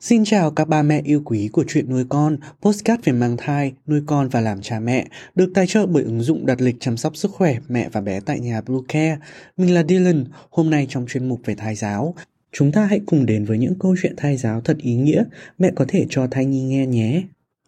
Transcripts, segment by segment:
Xin chào các ba mẹ yêu quý của chuyện nuôi con, postcard về mang thai, nuôi con và làm cha mẹ, được tài trợ bởi ứng dụng đặt lịch chăm sóc sức khỏe mẹ và bé tại nhà Blue Care. Mình là Dylan, hôm nay trong chuyên mục về thai giáo, chúng ta hãy cùng đến với những câu chuyện thai giáo thật ý nghĩa mẹ có thể cho thai nhi nghe nhé.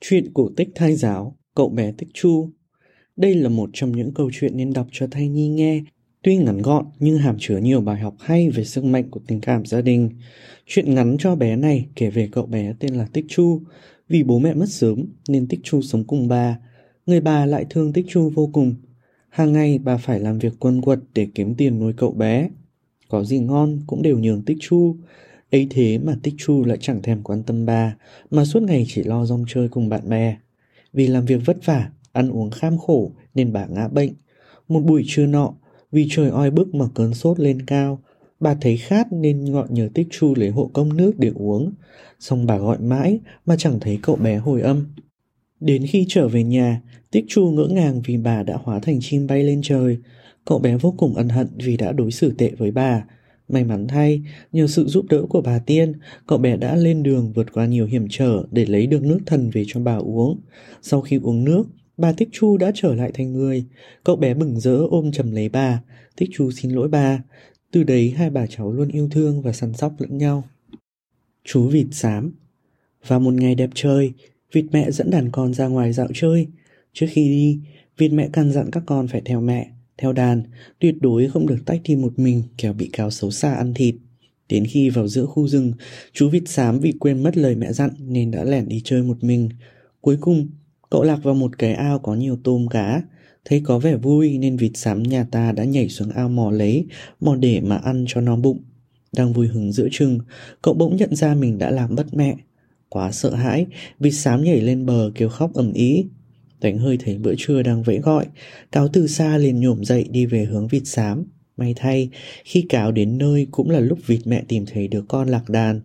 Chuyện cổ tích thai giáo, cậu bé Tích Chu Đây là một trong những câu chuyện nên đọc cho thai nhi nghe, tuy ngắn gọn nhưng hàm chứa nhiều bài học hay về sức mạnh của tình cảm gia đình. Chuyện ngắn cho bé này kể về cậu bé tên là Tích Chu. Vì bố mẹ mất sớm nên Tích Chu sống cùng bà. Người bà lại thương Tích Chu vô cùng. Hàng ngày bà phải làm việc quân quật để kiếm tiền nuôi cậu bé. Có gì ngon cũng đều nhường Tích Chu. Ấy thế mà Tích Chu lại chẳng thèm quan tâm bà, mà suốt ngày chỉ lo rong chơi cùng bạn bè. Vì làm việc vất vả, ăn uống kham khổ nên bà ngã bệnh. Một buổi trưa nọ, vì trời oi bức mà cơn sốt lên cao, bà thấy khát nên gọi nhờ Tích Chu lấy hộ công nước để uống. Xong bà gọi mãi mà chẳng thấy cậu bé hồi âm. Đến khi trở về nhà, Tích Chu ngỡ ngàng vì bà đã hóa thành chim bay lên trời. Cậu bé vô cùng ân hận vì đã đối xử tệ với bà, May mắn thay, nhờ sự giúp đỡ của bà Tiên, cậu bé đã lên đường vượt qua nhiều hiểm trở để lấy được nước thần về cho bà uống. Sau khi uống nước, bà Tích Chu đã trở lại thành người. Cậu bé bừng rỡ ôm chầm lấy bà. Tích Chu xin lỗi bà. Từ đấy hai bà cháu luôn yêu thương và săn sóc lẫn nhau. Chú vịt xám Vào một ngày đẹp trời, vịt mẹ dẫn đàn con ra ngoài dạo chơi. Trước khi đi, vịt mẹ căn dặn các con phải theo mẹ theo đàn, tuyệt đối không được tách đi một mình kẻo bị cáo xấu xa ăn thịt. Đến khi vào giữa khu rừng, chú vịt xám vì quên mất lời mẹ dặn nên đã lẻn đi chơi một mình. Cuối cùng, cậu lạc vào một cái ao có nhiều tôm cá. Thấy có vẻ vui nên vịt xám nhà ta đã nhảy xuống ao mò lấy, mò để mà ăn cho no bụng. Đang vui hứng giữa chừng, cậu bỗng nhận ra mình đã làm bất mẹ. Quá sợ hãi, vịt xám nhảy lên bờ kêu khóc ầm ĩ. Đánh hơi thấy bữa trưa đang vẫy gọi Cáo từ xa liền nhổm dậy đi về hướng vịt xám May thay, khi cáo đến nơi cũng là lúc vịt mẹ tìm thấy đứa con lạc đàn.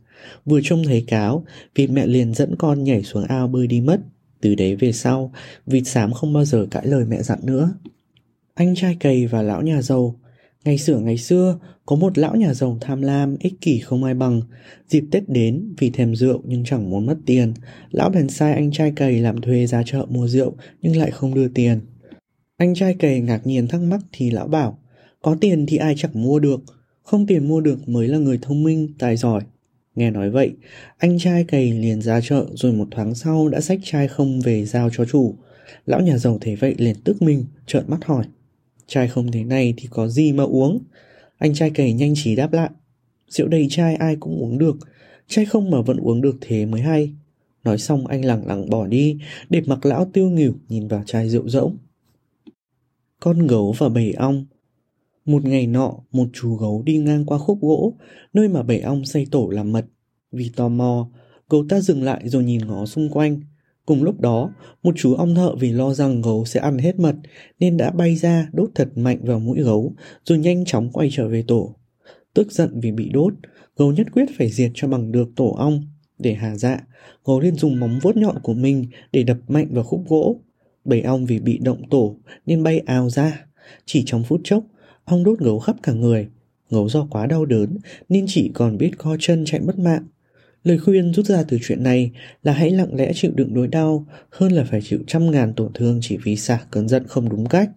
Vừa trông thấy cáo, vịt mẹ liền dẫn con nhảy xuống ao bơi đi mất. Từ đấy về sau, vịt xám không bao giờ cãi lời mẹ dặn nữa. Anh trai cầy và lão nhà giàu Ngày xưa ngày xưa, có một lão nhà giàu tham lam, ích kỷ không ai bằng. Dịp Tết đến, vì thèm rượu nhưng chẳng muốn mất tiền, lão bèn sai anh trai cầy làm thuê ra chợ mua rượu nhưng lại không đưa tiền. Anh trai cầy ngạc nhiên thắc mắc thì lão bảo, có tiền thì ai chẳng mua được, không tiền mua được mới là người thông minh, tài giỏi. Nghe nói vậy, anh trai cầy liền ra chợ rồi một thoáng sau đã xách chai không về giao cho chủ. Lão nhà giàu thấy vậy liền tức mình, trợn mắt hỏi. Trai không thế này thì có gì mà uống? Anh trai cầy nhanh trí đáp lại. Rượu đầy chai ai cũng uống được. Trai không mà vẫn uống được thế mới hay. Nói xong anh lẳng lặng bỏ đi, Để mặc lão tiêu nghỉu nhìn vào chai rượu rỗng. Con gấu và bầy ong. Một ngày nọ, Một chú gấu đi ngang qua khúc gỗ, Nơi mà bầy ong xây tổ làm mật. Vì tò mò, Gấu ta dừng lại rồi nhìn ngó xung quanh. Cùng lúc đó, một chú ong thợ vì lo rằng gấu sẽ ăn hết mật nên đã bay ra đốt thật mạnh vào mũi gấu rồi nhanh chóng quay trở về tổ. Tức giận vì bị đốt, gấu nhất quyết phải diệt cho bằng được tổ ong. Để hà dạ, gấu liền dùng móng vuốt nhọn của mình để đập mạnh vào khúc gỗ. Bầy ong vì bị động tổ nên bay ào ra. Chỉ trong phút chốc, ong đốt gấu khắp cả người. Gấu do quá đau đớn nên chỉ còn biết co chân chạy mất mạng. Lời khuyên rút ra từ chuyện này là hãy lặng lẽ chịu đựng nỗi đau hơn là phải chịu trăm ngàn tổn thương chỉ vì xả cơn giận không đúng cách.